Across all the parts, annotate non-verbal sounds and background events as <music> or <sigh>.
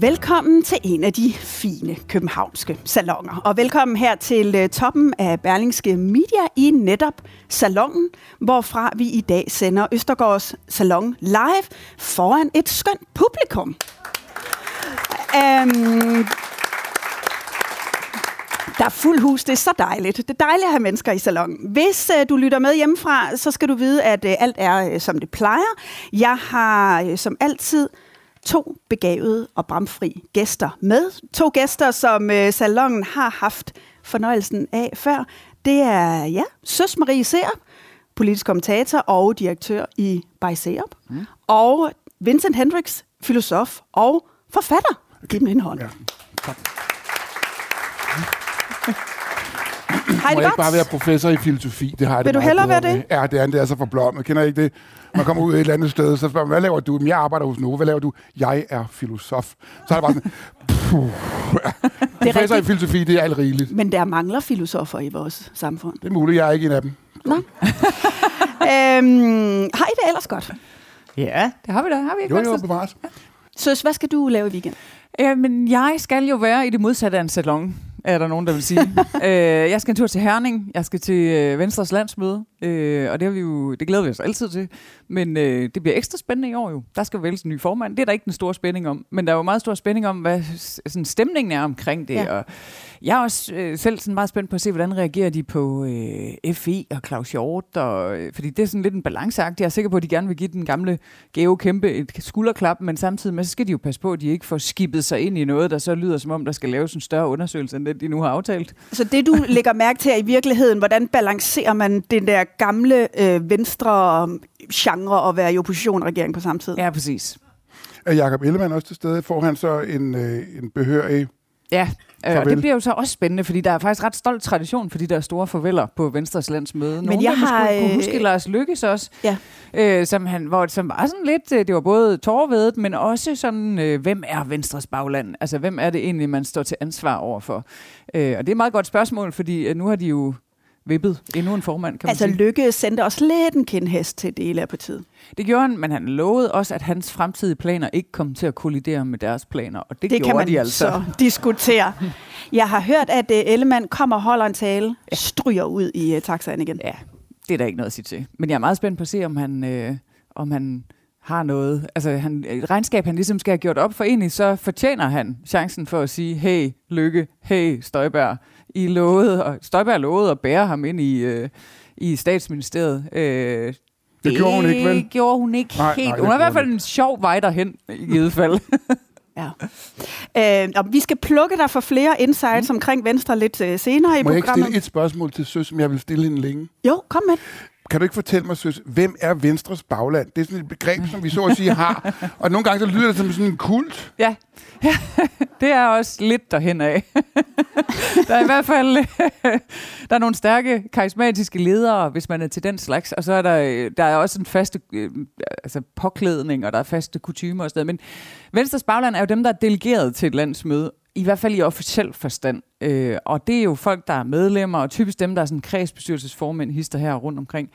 Velkommen til en af de fine københavnske salonger. Og velkommen her til øh, toppen af Berlingske Media i netop salongen, hvorfra vi i dag sender Østergaards Salon live foran et skønt publikum. Um, der er fuld hus, det er så dejligt. Det er dejligt at have mennesker i salongen. Hvis øh, du lytter med hjemmefra, så skal du vide, at øh, alt er øh, som det plejer. Jeg har øh, som altid to begavede og bramfri gæster med. To gæster, som øh, salongen har haft fornøjelsen af før. Det er, ja, Søs Marie Serup, politisk kommentator og direktør i By Serup. Mm. Og Vincent Hendricks, filosof og forfatter. Giv dem en hånd. Ja. Hej, Må jeg ikke bare være professor i filosofi? Det har jeg Vil det du hellere være det? med. Ja, det er, det er så forblommet. Kender I ikke det? Man kommer ud et eller andet sted, så spørger man, hvad laver du? Jeg arbejder hos Nova. Hvad laver du? Jeg er filosof. Så er det bare sådan, puh. Professor i rigtigt. filosofi, det er alt rigeligt. Men der mangler filosofer i vores samfund. Det er muligt, jeg er ikke en af dem. Nå. <laughs> øhm, har I det ellers godt? Ja, det har vi da. Har vi ikke Jo, jo, bevares. Søs, hvad skal du lave i weekend? Øh, men jeg skal jo være i det modsatte af en salon, er der nogen, der vil sige. <laughs> øh, jeg skal en tur til Herning. Jeg skal til øh, Venstres landsmøde. Øh, og det, har vi jo, det glæder vi os altid til. Men øh, det bliver ekstra spændende i år jo. Der skal vælges en ny formand. Det er der ikke den store spænding om. Men der er jo meget stor spænding om, hvad sådan, stemningen er omkring det. Ja. Og jeg er også øh, selv sådan meget spændt på at se, hvordan reagerer de på øh, FI og Claus Hjort. Og, øh, fordi det er sådan lidt en balanceagt. Jeg er sikker på, at de gerne vil give den gamle Geo Kæmpe et skulderklap, men samtidig med, så skal de jo passe på, at de ikke får skibet sig ind i noget, der så lyder som om, der skal laves en større undersøgelse, end den, de nu har aftalt. Så det, du lægger mærke til i virkeligheden, hvordan balancerer man den der gamle øh, venstre genre og være i opposition og regering på samme tid? Ja, præcis. Er Jacob Ellemann også til stede? Får han så en, øh, en behørig... Ja, øh, og Farvel. det bliver jo så også spændende, fordi der er faktisk ret stolt tradition for de der store farveler på Venstres landsmøde. Nogle jeg af dem har, skulle kunne øh, huske Lars Lykkes også, Ja. øh, som, han, hvor, som var sådan lidt, øh, det var både tårvedet, men også sådan, øh, hvem er Venstres bagland? Altså, hvem er det egentlig, man står til ansvar overfor? Øh, og det er et meget godt spørgsmål, fordi øh, nu har de jo vippet endnu en formand, kan man Altså sige. Lykke sendte også lidt en kindhest til dele af partiet. Det gjorde han, men han lovede også, at hans fremtidige planer ikke kom til at kollidere med deres planer, og det, Det gjorde kan man de altså. så diskutere. Jeg har hørt, at uh, Ellemann kommer og holder en tale, stryger ud i uh, taxaen igen. Ja, det er der ikke noget at sige til. Men jeg er meget spændt på at se, om han, øh, om han har noget. Altså, han, et regnskab, han ligesom skal have gjort op for egentlig, så fortjener han chancen for at sige, hey, Lykke, hey, Støjberg, I lovede, og Støjberg lovede at bære ham ind i, øh, i statsministeriet. Øh, Det gjorde hun ikke, vel? Det gjorde hun ikke Nej, helt. nej, det hun har i hvert fald en sjov vej derhen, i givet fald. <laughs> Ja. Uh, og vi skal plukke dig for flere insights mm. omkring Venstre lidt uh, senere i Må jeg ikke programmet. stille et spørgsmål til Søs, som jeg vil stille hende længe? Jo, kom med. Kan du ikke fortælle mig, Søs, hvem er Venstres bagland? Det er sådan et begreb, som vi så at sige har. <laughs> Og nogle gange så lyder det som sådan en kult. Ja, <laughs> det er også lidt derhen af. <laughs> der er i hvert fald der er nogle stærke, karismatiske ledere, hvis man er til den slags, og så er der, der er også en faste øh, altså påklædning, og der er faste kutumer og sådan noget. Men Venstres bagland er jo dem, der er delegeret til et landsmøde, i hvert fald i officiel forstand. Øh, og det er jo folk, der er medlemmer, og typisk dem, der er sådan kredsbestyrelsesformænd, hister her rundt omkring.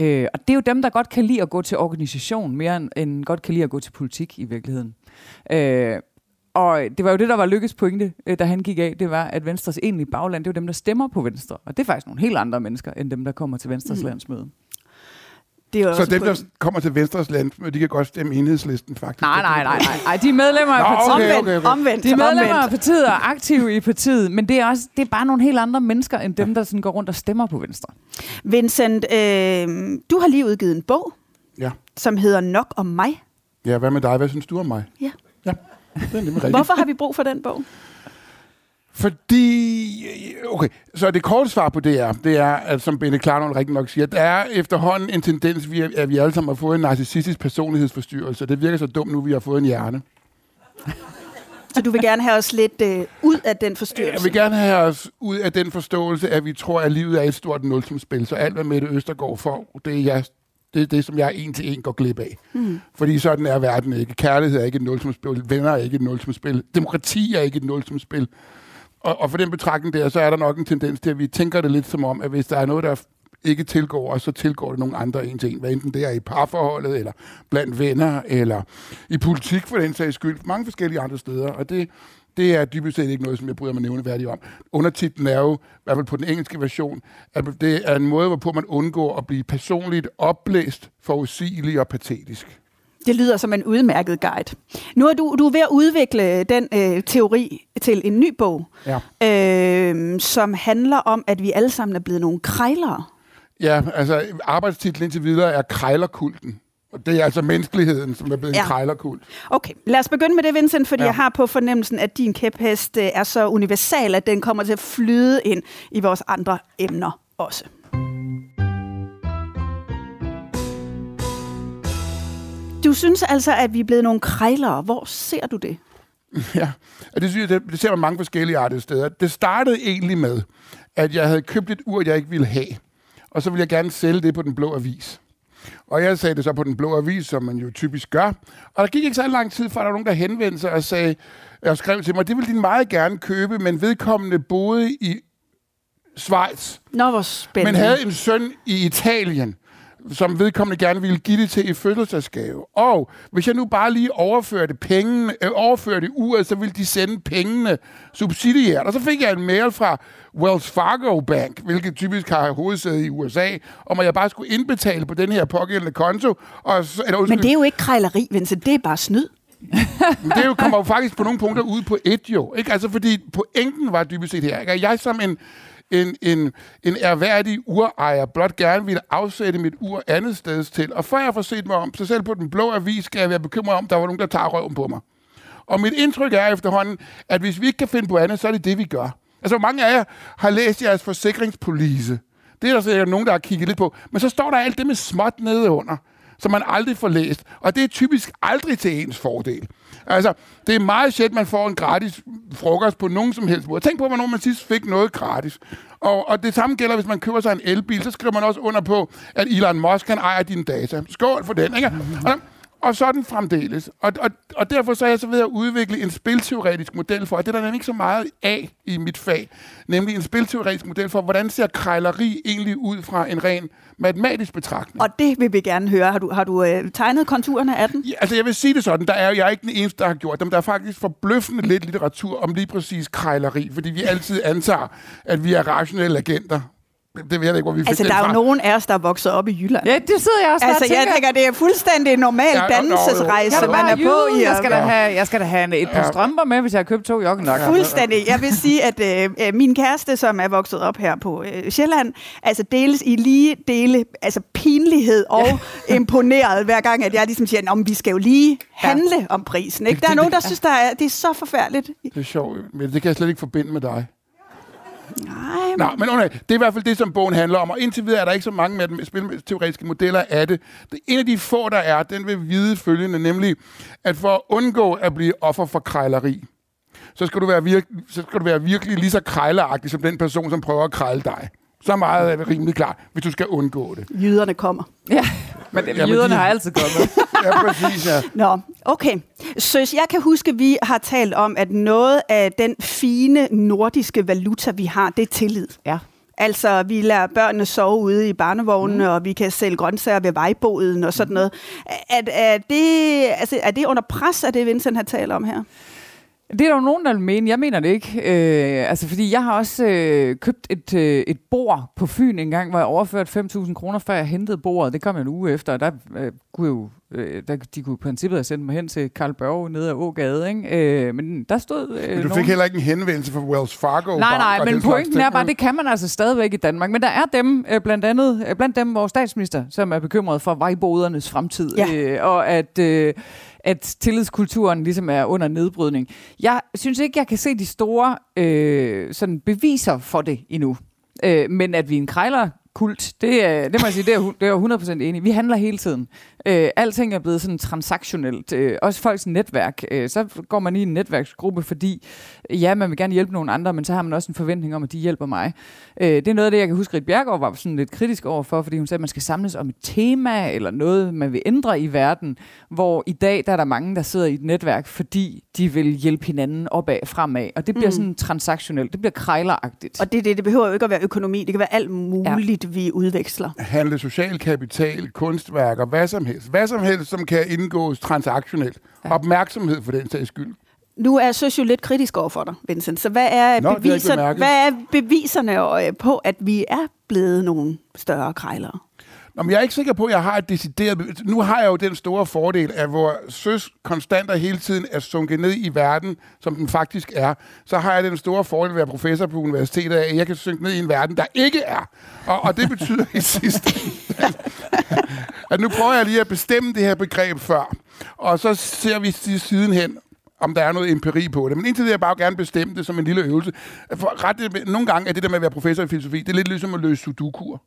Øh, og det er jo dem, der godt kan lide at gå til organisation, mere end, end godt kan lide at gå til politik i virkeligheden. Øh, og det var jo det, der var Lykkes pointe, øh, da han gik af, det var, at Venstres egentlige bagland, det var dem, der stemmer på Venstre. Og det er faktisk nogle helt andre mennesker, end dem, der kommer til Venstres mm. landsmøde. Det er jo Så også dem, der kommer til Venstres land, de kan godt stemme enhedslisten, faktisk. Nej, nej, nej, nej. nej de er medlemmer af partiet. okay, Omvendt, okay, okay. omvendt, De er medlemmer af partiet og er aktive i partiet, men det er, også, det er bare nogle helt andre mennesker, end dem, der sådan går rundt og stemmer på Venstre. Vincent, øh, du har lige udgivet en bog, Ja. som hedder Nok om mig. ja, hvad med dig? Hvad synes du om mig? Ja. Ja, det er nemlig rigtigt. Hvorfor har vi brug for den bog? Fordi, okay, så det korte svar på det er, det er, at som Benne Klarnold rigtig nok siger, der er efterhånden en tendens, vi- at vi alle sammen har fået en narcissistisk personlighedsforstyrrelse. Det virker så dumt nu, vi har fået en hjerne. Så du vil gerne have os lidt øh, ud af den Jeg forstyrrelse? vil gerne have os ud af den forståelse, at vi tror, at livet er et stort nulsumspil. Så alt, hvad Mette Østergaard får, det er, jeg, det, er det, som jeg en til en går glip af. Mm. Fordi sådan er verden ikke. Kærlighed er ikke et nulsumspil. Venner er ikke et nulsumspil. Demokrati er ikke et nulsumspil. Og, og for den betragtning der, så er der nok en tendens til, at vi tænker det lidt som om, at hvis der er noget, der ikke tilgår os, så tilgår det nogle andre en til en. Hvad enten det er i parforholdet, eller blandt venner, eller i politik for den sags skyld. Mange forskellige andre steder. Og det, det er dybest set ikke noget, som jeg bryder mig nævneværdigt om. Undertitlen er jo, i hvert fald på den engelske version, at det er en måde, hvorpå man undgår at blive personligt opblæst, forudsigelig og patetisk. Det lyder som en udmærket guide. Nu er du, du er ved at udvikle den øh, teori til en ny bog, Ja. øh, som handler om, at vi alle sammen er blevet nogle krejlere. Ja, altså arbejdstitlen indtil videre er krejlerkulten. Og det er altså menneskeligheden, som er blevet ja. En krejlerkult. Okay, lad os begynde med det, Vincent, fordi Ja. ja. jeg har på fornemmelsen, at din kæphest øh, er så universal, at den kommer til at flyde ind i vores andre emner også. Du synes altså, at vi er blevet nogle krejlere. Hvor ser du det? <laughs> Ja, og det, synes jeg, det, det ser man mange forskellige artede steder. Det startede egentlig med, at jeg havde købt et ur, jeg ikke ville have. Og så ville jeg gerne sælge det på den blå avis. Og jeg sagde det så på den blå avis, som man jo typisk gør. Og der gik ikke så lang tid, før der var nogen, der henvendte sig og sagde, og skrev til mig, det ville de meget gerne købe, men vedkommende boede i Schweiz, Nå, hvor spændende. men havde en søn i Italien, som vedkommende gerne ville give det til i fødselsdagsgave. Og hvis jeg nu bare lige overførte pengene, øh, overførte uret, så ville de sende pengene subsidiært. Og så fik jeg en mail fra Wells Fargo Bank, hvilket typisk har hovedsæde i USA, om at jeg bare skulle indbetale på den her pågældende konto. Og så, eller, Men det er jo ikke krejleri, Vincent. Det er bare snyd. <laughs> men det jo, kommer jo faktisk på nogle punkter ud på et jo. Ikke? Altså, fordi pointen var dybest set her. Ikke? Jeg som en, en, en, en erhverdig urejer blot gerne ville afsætte mit ur andet sted til. Og før jeg får set mig om, så selv på den blå avis, skal jeg være bekymret om, at der var nogen, der tager røven på mig. Og mit indtryk er efterhånden, at hvis vi ikke kan finde på andet, så er det det, vi gør. Altså, mange af jer har læst jeres forsikringspolice? Det er der sikkert nogen, der har kigget lidt på. Men så står der alt det med småt nede under, som man aldrig får læst. Og det er typisk aldrig til ens fordel. Altså, det er meget sjældent, man får en gratis frokost på nogen som helst måde. Tænk på, hvornår man sidst fik noget gratis. Og, og det samme gælder, hvis man køber sig en elbil, så skriver man også under på, at Elon Musk kan ejer dine data. Skål for den, ikke? Og, og sådan fremdeles. Og, og, og derfor så er jeg så ved at udvikle en spilteoretisk model for, og det er der nemlig ikke så meget af i mit fag, nemlig en spilteoretisk model for, hvordan ser krejleri egentlig ud fra en ren matematisk betragtning. Og det vil vi gerne høre. Har du, har du øh, tegnet konturerne af den? Ja, altså jeg vil sige det sådan, der er jeg er ikke den eneste, der har gjort dem. Der er faktisk forbløffende lidt litteratur om lige præcis krejleri, fordi vi altid antager, at vi er rationelle agenter. Det ved jeg ikke, hvor vi fik Altså, der er jo fra. nogen af os, der er vokset op i Jylland. Ja, det sidder jeg også Altså, og tænker. jeg tænker, det er fuldstændig en normal Ja, ja, jo. dannelsesrejse, jeg er man er på i. Jeg skal da have, jeg skal da have et par Ja. strømper med, hvis jeg har købt to joggenjakker. Fuldstændig. Jeg vil sige, at øh, øh, min kæreste, som er vokset op her på øh, Sjælland, altså deles i lige dele, altså pinlighed og <laughs> imponeret, hver gang, at jeg ligesom siger, at vi skal jo lige handle ja. om prisen. Ikke? Der er nogen, der synes, der er, det er så forfærdeligt. Det er sjovt, men det kan jeg slet ikke forbinde med dig. Nej, Nå, men okay, det er i hvert fald det, som bogen handler om, og indtil videre er der ikke så mange med de spilteoretiske modeller af det. det. En af de få, der er, den vil vide følgende, nemlig, at for at undgå at blive offer for krejleri, så skal du være, virke, så skal du være virkelig lige så krejleragtig som den person, som prøver at krejle dig. Så meget er det rimelig klart, hvis du skal undgå det. jyderne kommer. Ja, men Ja, ja, jyderne de- har altid kommet. <laughs> Ja, præcis, ja. Nå, okay. Søs, jeg kan huske, at vi har talt om, at noget af den fine nordiske valuta, vi har, det er tillid. ja. Altså, vi lader børnene sove ude i barnevognene, mm. og vi kan sælge grøntsager ved vejboden og sådan noget. Er, er, det, altså, er det under pres, af det Vincent har talt om her? Det er der jo nogen, der vil mene. Jeg mener det ikke. Øh, altså, fordi jeg har også øh, købt et, øh, et bord på Fyn en gang, hvor jeg overførte 5.000 kroner, før jeg hentede bordet. Det kom jeg en uge efter, og der øh, kunne jo, øh, der, de kunne i princippet have sendt mig hen til Karl Børge nede af Ågade. Ikke? Øh, men der stod øh, Men du nogen... fik heller ikke en henvendelse fra Wells Fargo Nej, Bank nej, men pointen er bare, det kan man altså stadigvæk i Danmark. Men der er dem, øh, blandt andet, øh, blandt dem vores statsminister, som er bekymret for vejbodernes fremtid. Ja. Øh, og at, øh, at tillidskulturen ligesom er under nedbrydning. Jeg synes ikke, jeg kan se de store øh, sådan beviser for det endnu. Øh, men at vi er en krejler kult. Det, er, det må jeg sige, det er, det er 100% enig Vi handler hele tiden. Øh, alting er blevet sådan transaktionelt. Øh, også folks netværk. Øh, så går man i en netværksgruppe, fordi ja, man vil gerne hjælpe nogle andre, men så har man også en forventning om, at de hjælper mig. Øh, det er noget af det, jeg kan huske, at Bjergård var sådan lidt kritisk overfor, fordi hun sagde, at man skal samles om et tema, eller noget, man vil ændre i verden, hvor i dag der er der mange, der sidder i et netværk, fordi de vil hjælpe hinanden opad, fremad. Og det bliver mm. sådan transaktionelt. Det bliver krejleragtigt. Og det, det, det behøver jo ikke at være økonomi. Det kan være alt muligt, ja. Vi udveksler. Handle social kapital, kunstværker, hvad som helst. Hvad som helst, som kan indgås transaktionelt. Ja. Opmærksomhed for den sags skyld. Nu er Søs jo lidt kritisk over for dig, Vincent. Så hvad er, Nå, beviser, hvad er beviserne på, at vi er blevet nogle større krejlere? Nå, men jeg er ikke sikker på, at jeg har et decideret... Nu har jeg jo den store fordel, at hvor søs konstant og hele tiden er sunket ned i verden, som den faktisk er, så har jeg den store fordel at være professor på universitetet, at jeg kan synke ned i en verden, der ikke er. Og, og det betyder i sidste at nu prøver jeg lige at bestemme det her begreb før, og så ser vi sidenhen, om der er noget empiri på det. Men indtil det jeg bare gerne bestemme det som en lille øvelse. For ret, nogle gange er det der med at være professor i filosofi, det er lidt ligesom at løse sudokuer.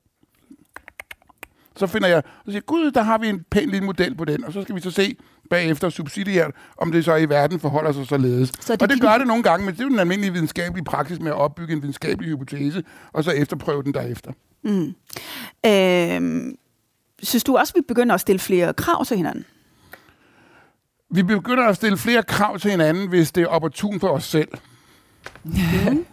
Så finder jeg, og siger, gud, der har vi en pæn lille model på den, og så skal vi så se bagefter subsidiært, om det så i verden forholder sig således. Så det og det gør det nogle gange, men det er jo den almindelige videnskabelige praksis med at opbygge en videnskabelig hypotese, og så efterprøve den derefter. Mm. Øh, synes du også, vi begynder at stille flere krav til hinanden? Vi begynder at stille flere krav til hinanden, hvis det er opportun for os selv. Mm.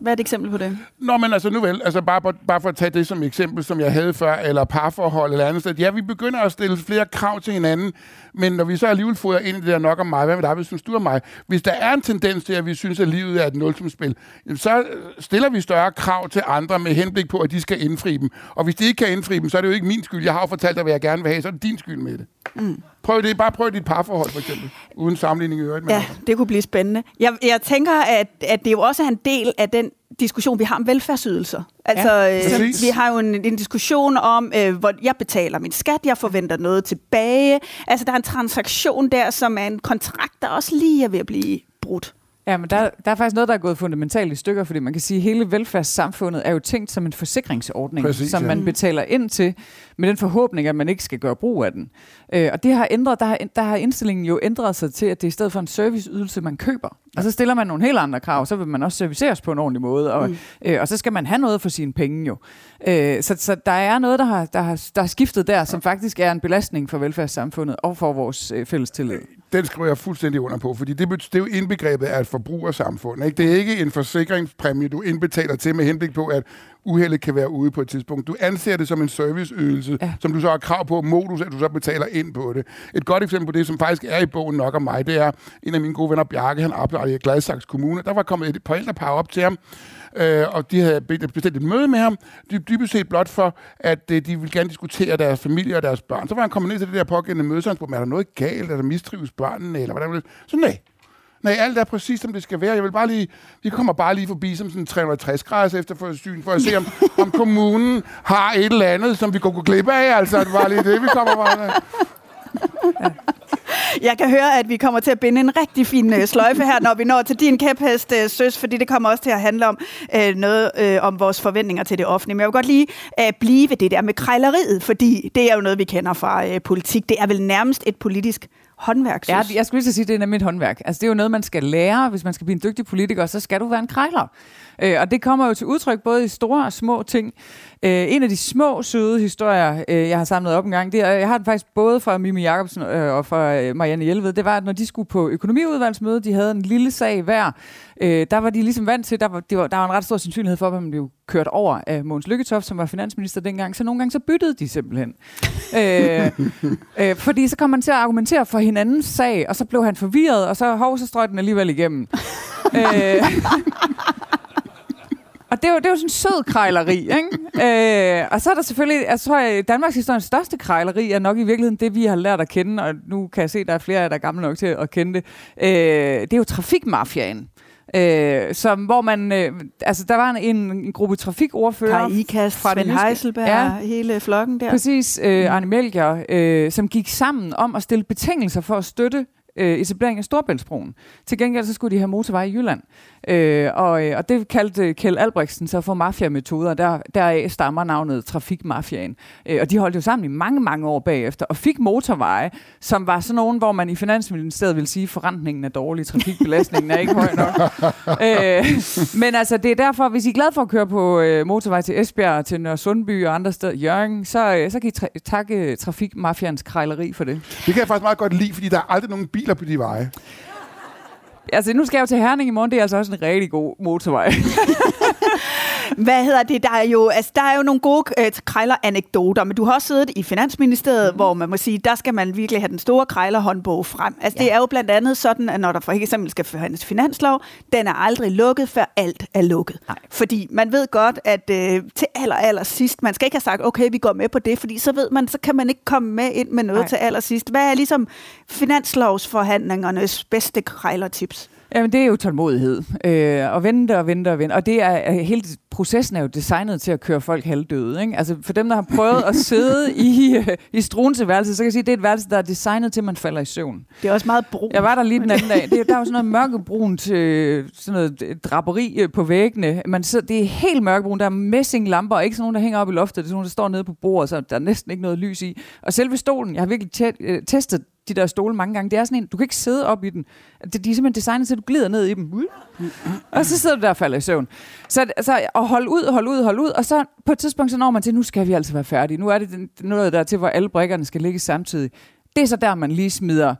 Hvad er et eksempel på det? Nå, men altså nu vel, altså bare, bare for at tage det som eksempel, som jeg havde før, eller parforhold eller andet sted. Ja, vi begynder at stille flere krav til hinanden, men når vi så alligevel får ind i det der nok om mig, hvad med dig, hvis synes du er mig? Hvis der er en tendens til, at vi synes, at livet er et nulsumspil, så stiller vi større krav til andre med henblik på, at de skal indfri dem. Og hvis de ikke kan indfri dem, så er det jo ikke min skyld. Jeg har jo fortalt dig, hvad jeg gerne vil have, så er det din skyld med det. Mm. Prøv det. Bare prøv dit parforhold, for eksempel. Uden sammenligning i øvrigt. Ja, det kunne blive spændende. Jeg, jeg tænker, at, at det jo også er en del af den diskussion, vi har om velfærdsydelser. Altså, ja, øh, vi har jo en, en diskussion om, øh, hvor jeg betaler min skat, jeg forventer noget tilbage. Altså, der er en transaktion der, som er en kontrakt, der også lige er ved at blive brudt. Ja, men der, der er faktisk noget, der er gået fundamentalt i stykker, fordi man kan sige, at hele velfærdssamfundet er jo tænkt som en forsikringsordning, Præcis, som ja. man betaler ind til, med den forhåbning, at man ikke skal gøre brug af den. Øh, og det har ændret, der har, der har indstillingen jo ændret sig til, at det er i stedet for en serviceydelse, man køber. Og så stiller man nogle helt andre krav, så vil man også serviceres på en ordentlig måde, og, mm. øh, og så skal man have noget for sine penge jo. Øh, så, så der er noget, der har, der, har, der har skiftet der, som faktisk er en belastning for velfærdssamfundet og for vores øh, fælles tillid. Den skriver jeg fuldstændig under på, fordi det, det er jo indbegrebet af et forbrugersamfund. Ikke? Det er ikke en forsikringspræmie, du indbetaler til med henblik på, at uheldet kan være ude på et tidspunkt. Du anser det som en serviceydelse, ja. som du så har krav på, modus, at du så betaler ind på det. Et godt eksempel på det, som faktisk er i bogen nok om mig, det er en af mine gode venner, Bjarke, han arbejder i Gladsaxe Kommune. Der var kommet et par op til ham, øh, og de havde bestilt et møde med ham, dybest set blot for, at øh, de ville gerne diskutere deres familie og deres børn. Så var han kommet ned til det der pågældende møde, så han spurgte, er der noget galt, er der mistrives børnene, eller hvordan Så nej, Nej, alt er præcis, som det skal være. Jeg vil bare lige, vi kommer bare lige forbi som sådan 360 grader efter for syn, for at se, om, <laughs> om kommunen har et eller andet, som vi kunne gå glip af. Altså, det var lige det, vi kommer bare <laughs> Jeg kan høre, at vi kommer til at binde en rigtig fin uh, sløjfe her, når vi når til din kæphest, uh, Søs, fordi det kommer også til at handle om uh, noget uh, om vores forventninger til det offentlige. Men jeg vil godt lige uh, blive ved det der med krejleriet, fordi det er jo noget, vi kender fra uh, politik. Det er vel nærmest et politisk håndværk, synes. Ja, jeg skulle lige sige, at det er nemlig et håndværk. Altså, det er jo noget, man skal lære. Hvis man skal blive en dygtig politiker, så skal du være en krejler. Øh, og det kommer jo til udtryk både i store og små ting. Øh, en af de små, søde historier, øh, jeg har samlet op en gang, det er, jeg har den faktisk både fra Mimi Jacobsen øh, og fra øh, Marianne Hjelved, det var, at når de skulle på økonomiudvalgsmøde, de havde en lille sag hver, øh, der var de ligesom vant til, der var, det var, der var en ret stor sandsynlighed for, at man blev kørt over af Mogens Lykketoft, som var finansminister dengang, så nogle gange så byttede de simpelthen. <laughs> øh, øh, fordi så kom man til at argumentere for hinandens sag, og så blev han forvirret, og så hov, så strøg den alligevel igennem. <laughs> øh, og det er jo, det er jo sådan en sød krejleri, ikke? øh, og så er der selvfølgelig, jeg tror, at Danmarks historiens største krejleri er nok i virkeligheden det, vi har lært at kende, og nu kan jeg se, at der er flere af der er gamle nok til at kende det. Øh, det er jo trafikmafiaen. Øh, som, hvor man, øh, altså der var en, en gruppe trafikordfører Kai Ikast, fra Svend Heiselberg, Ja. hele flokken der. Præcis, øh, Arne Melchior, øh, som gik sammen om at stille betingelser for at støtte øh, etablering af Storbæltsbroen. Til gengæld så skulle de have motorvej i Jylland. Øh, og, øh, og det kaldte Kjell Albrechtsen så for mafiametoder. Der, deraf stammer navnet Trafikmafiaen. Øh, og de holdt jo sammen i mange, mange år bagefter, og fik motorveje, som var sådan nogen, hvor man i Finansministeriet vil sige, forrentningen er dårlig, trafikbelastningen er ikke høj nok. øh, men altså, det er derfor, hvis I er glade for at køre på øh, motorvej til Esbjerg, til Nørre Sundby og andre steder, Jørgen, så, øh, så kan I tra- takke Trafikmafians krejleri for det. Det kan jeg faktisk meget godt lide, fordi der er aldrig nogen biler på de veje. Altså, nu skal jeg jo til Herning i morgen, det er altså også en rigtig god motorvej. <laughs> Hvad hedder det? Der er jo, altså, der er jo nogle gode øh, krejler-anekdoter, men du har også siddet i Finansministeriet, mm. hvor man må sige, der skal man virkelig have den store krejlerhåndbog frem. Altså, ja. det er jo blandt andet sådan, at når der for eksempel skal forhandles finanslov, den er aldrig lukket, før alt er lukket. Nej. Fordi man ved godt, at øh, til aller, aller sidst, man skal ikke have sagt, okay, vi går med på det, fordi så ved man, så kan man ikke komme med ind med noget Nej. til allersidst. Hvad er ligesom finanslovsforhandlingernes bedste krejlertips? Jamen, det er jo tålmodighed. Øh, og vente og vente og vente. Og det er, hele processen er jo designet til at køre folk halvdøde. Ikke? Altså, for dem, der har prøvet at sidde i, øh, i Struense værelse, så kan jeg sige, at det er et værelse, der er designet til, at man falder i søvn. Det er også meget brug. Jeg var der lige den anden dag. Det, der er jo sådan noget mørkebrunt øh, sådan noget øh, draperi øh, på væggene. Man sidder, det er helt mørkebrunt. Der er messinglamper, og ikke sådan nogen, der hænger op i loftet. Det er sådan nogen, der står nede på bordet, så der er næsten ikke noget lys i. Og selve stolen, jeg har virkelig øh, testet de der stole mange gange. Det er sådan en, du kan ikke sidde op i den. De, de er simpelthen designet at du glider ned i dem. Og så sidder du der og falder i søvn. Så, så og hold ud, hold ud, hold ud. Og så på et tidspunkt, så når man til, nu skal vi altså være færdige. Nu er det noget der til, hvor alle brækkerne skal ligge samtidig. Det er så der, man lige smider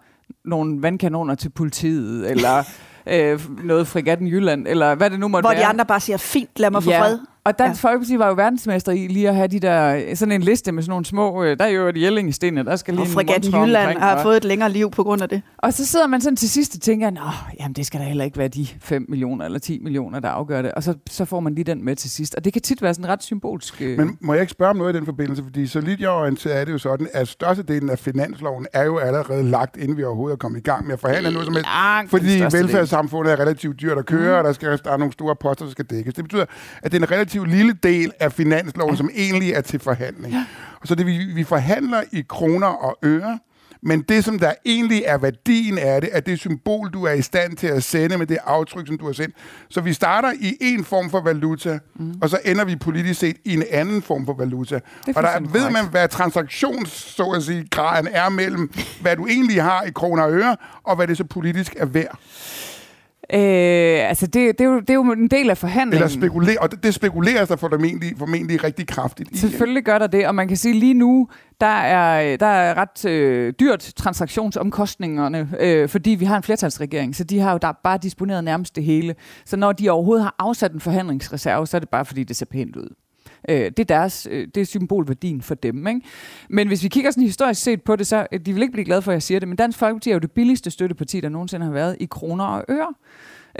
nogle vandkanoner til politiet, eller øh, noget frigatten Jylland, eller hvad det nu måtte Hvor være. de andre bare siger, fint, lad mig få Ja. fred. Og Dansk ja. Folkeparti var jo verdensmester i lige at have de der, sådan en liste med sådan nogle små, øh, der er jo et Jellingestene, der skal lige Og en Fregatten Jylland omkring, har og- fået et længere liv på grund af det. og så sidder man sådan til sidst og tænker, Nå, jamen det skal da heller ikke være de 5 millioner eller 10 millioner, der afgør det. Og så, så får man lige den med til sidst. Og det kan tit være sådan ret symbolsk. øh. Men må jeg ikke spørge om noget i den forbindelse? Fordi så lidt jeg er orienteret er det jo sådan, at størstedelen af finansloven er jo allerede lagt, inden vi overhovedet er kommet i gang med at forhandle noget som helst. Langt Fordi velfærdssamfundet er relativt dyrt at køre, mm. og der, skal, der er nogle store poster, der skal dækkes. Det betyder, at det er en relativt lille del af finansloven, som egentlig er til forhandling. Ja. Så det, vi, vi forhandler i kroner og øre, men det, som der egentlig er værdien af det, er det symbol, du er i stand til at sende med det aftryk, som du har sendt. Så vi starter i en form for valuta, mm. og så ender vi politisk set i en anden form for valuta. Og der ved korrekt. man, hvad transaktions, så at sige, graden er mellem, hvad du egentlig har i kroner og øre, og hvad det så politisk er værd. Øh, altså det, det, er jo, det er jo en del af forhandlingen. Eller spekulere, og det, det spekuleres der formentlig, formentlig rigtig kraftigt i. Selvfølgelig gør der det, og man kan sige lige nu, der er, der er ret øh, dyrt transaktionsomkostningerne, øh, fordi vi har en flertalsregering, så de har jo der bare disponeret nærmest det hele. Så når de overhovedet har afsat en forhandlingsreserve, så er det bare fordi, det ser pænt ud. Øh, det er deres, øh, det er symbolværdien for dem. Ikke? Men hvis vi kigger sådan historisk set på det, så øh, de vil ikke blive glade for, at jeg siger det, men Dansk Folkeparti er jo det billigste støtteparti, der nogensinde har været i kroner og øre.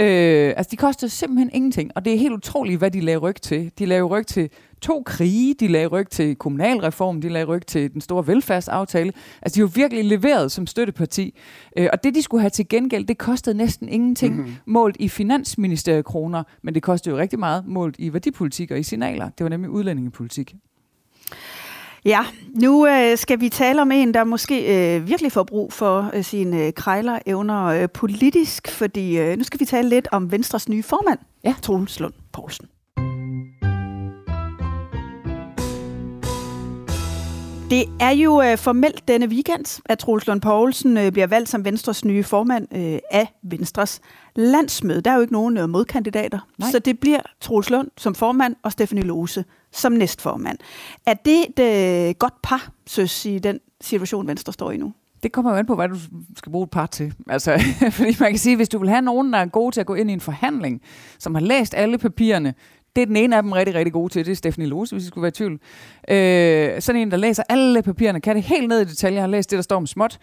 Øh, altså, de koster simpelthen ingenting, og det er helt utroligt, hvad de lagde ryg til. De lagde ryg til to krige, de lagde ryg til kommunalreform, de lagde ryg til den store velfærdsaftale. Altså, de jo virkelig leveret som støtteparti. Øh, og det, de skulle have til gengæld, det kostede næsten ingenting Mhm. mm-hmm. målt i finansministeriekroner, men det kostede jo rigtig meget målt i værdipolitik og i signaler. Det var nemlig udlændingepolitik. Ja, nu øh, skal vi tale om en, der måske øh, virkelig får brug for øh, sine øh, øh, politisk, fordi øh, nu skal vi tale lidt om Venstres nye formand, Ja. Troels Lund Poulsen. Det er jo øh, formelt denne weekend, at Troels Lund Poulsen øh, bliver valgt som Venstres nye formand øh, af Venstres landsmøde. Der er jo ikke nogen øh, modkandidater, Nej. så det bliver Troels Lund som formand og Stephanie Lose som næstformand. Er det et øh, godt par, søs, i den situation, Venstre står i nu? Det kommer jo an på, hvad du skal bruge et par til. Altså, <laughs> fordi man kan sige, hvis du vil have nogen, der er gode til at gå ind i en forhandling, som har læst alle papirerne, det er den ene af dem rigtig, rigtig gode til. Det er Stephanie Lose, hvis I skulle være i tvivl. Øh, sådan en, der læser alle papirerne, kan det helt ned i detaljer, har læst det, der står om småt.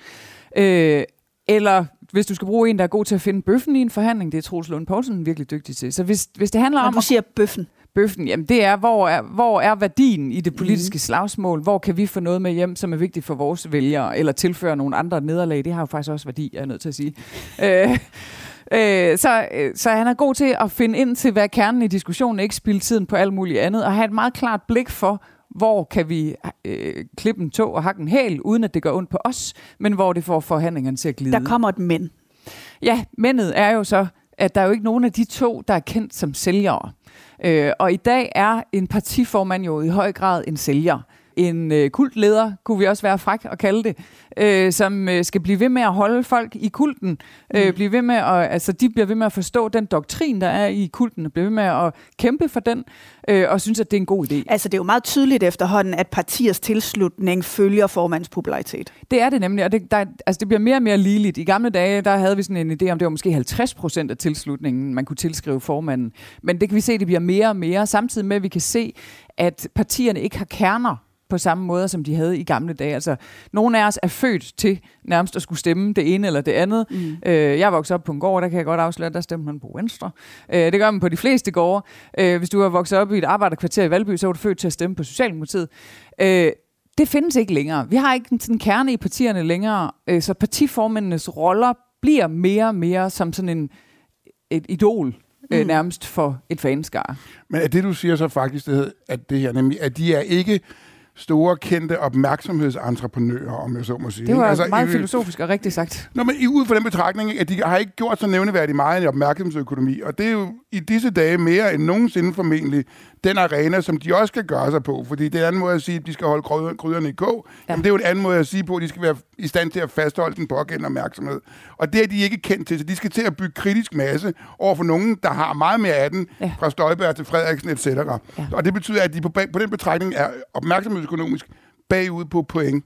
Øh, eller hvis du skal bruge en, der er god til at finde bøffen i en forhandling, det er Troels Lund Poulsen virkelig dygtig til. Så hvis, hvis det handler Når om... du siger bøffen. bøffen, jamen det er, hvor er, hvor er værdien i det politiske mm. slagsmål? Hvor kan vi få noget med hjem, som er vigtigt for vores vælgere, eller tilføre nogle andre nederlag? Det har jo faktisk også værdi, er jeg nødt til at sige. øh, Øh, så, øh, så han er god til at finde ind til, hvad kernen i diskussionen, ikke spille tiden på alt muligt andet, og have et meget klart blik for, hvor kan vi øh, klippe en tog og hakke en hæl, uden at det gør ondt på os, men hvor det får forhandlingerne til at glide. Der kommer et men. Ja, mendet er jo så, at der er jo ikke nogen af de to, der er kendt som sælgere. Øh, og i dag er en partiformand jo i høj grad en sælger en øh, kultleder, kunne vi også være fræk at kalde det, øh, som øh, skal blive ved med at holde folk i kulten, øh, mm. blive ved med at, altså de bliver ved med at forstå den doktrin, der er i kulten, og bliver ved med at kæmpe for den, øh, og synes, at det er en god idé. Altså det er jo meget tydeligt efterhånden, at partiers tilslutning følger formandens popularitet. Det er det nemlig, og det, der, altså det bliver mere og mere ligeligt. I gamle dage, der havde vi sådan en idé om, det var måske 50 procent af tilslutningen, man kunne tilskrive formanden. Men det kan vi se, det bliver mere og mere, samtidig med, at vi kan se, at partierne ikke har kerner på samme måde, som de havde i gamle dage. Altså, nogle af os er født til nærmest at skulle stemme det ene eller det andet. Mm. Øh, jeg vokset op på en gård, der kan jeg godt afsløre, der stemte man på Venstre. Øh, det gør man på de fleste gårde. Øh, hvis du har vokset op i et arbejderkvarter i Valby, så er du født til at stemme på Socialdemokratiet. Øh, det findes ikke længere. Vi har ikke en sådan kerne i partierne længere, øh, så partiformændenes roller bliver mere og mere som sådan en et idol øh, mm. nærmest for et fanskar. Men er det, du siger så faktisk, det, at det her, nemlig, at de er ikke store, kendte opmærksomhedsentreprenører, om jeg så må sige. Det var altså, meget i, filosofisk og rigtigt sagt. Nå, men ud fra den betragtning, at de har ikke gjort så nævneværdigt meget i opmærksomhedsøkonomi, og det er jo i disse dage mere end nogensinde formentlig den arena, som de også skal gøre sig på, fordi det er en anden måde at sige, at de skal holde krydderne i kog. Ja. Jamen, det er jo en anden måde at sige på, at de skal være i stand til at fastholde den pågældende opmærksomhed. Og det er de ikke kendt til, så de skal til at bygge kritisk masse over for nogen, der har meget mere af den, ja. fra Støjberg til Frederiksen, etc. Ja. Og det betyder, at de på, på den betragtning er opmærksomhedsøkonomisk bagud på point.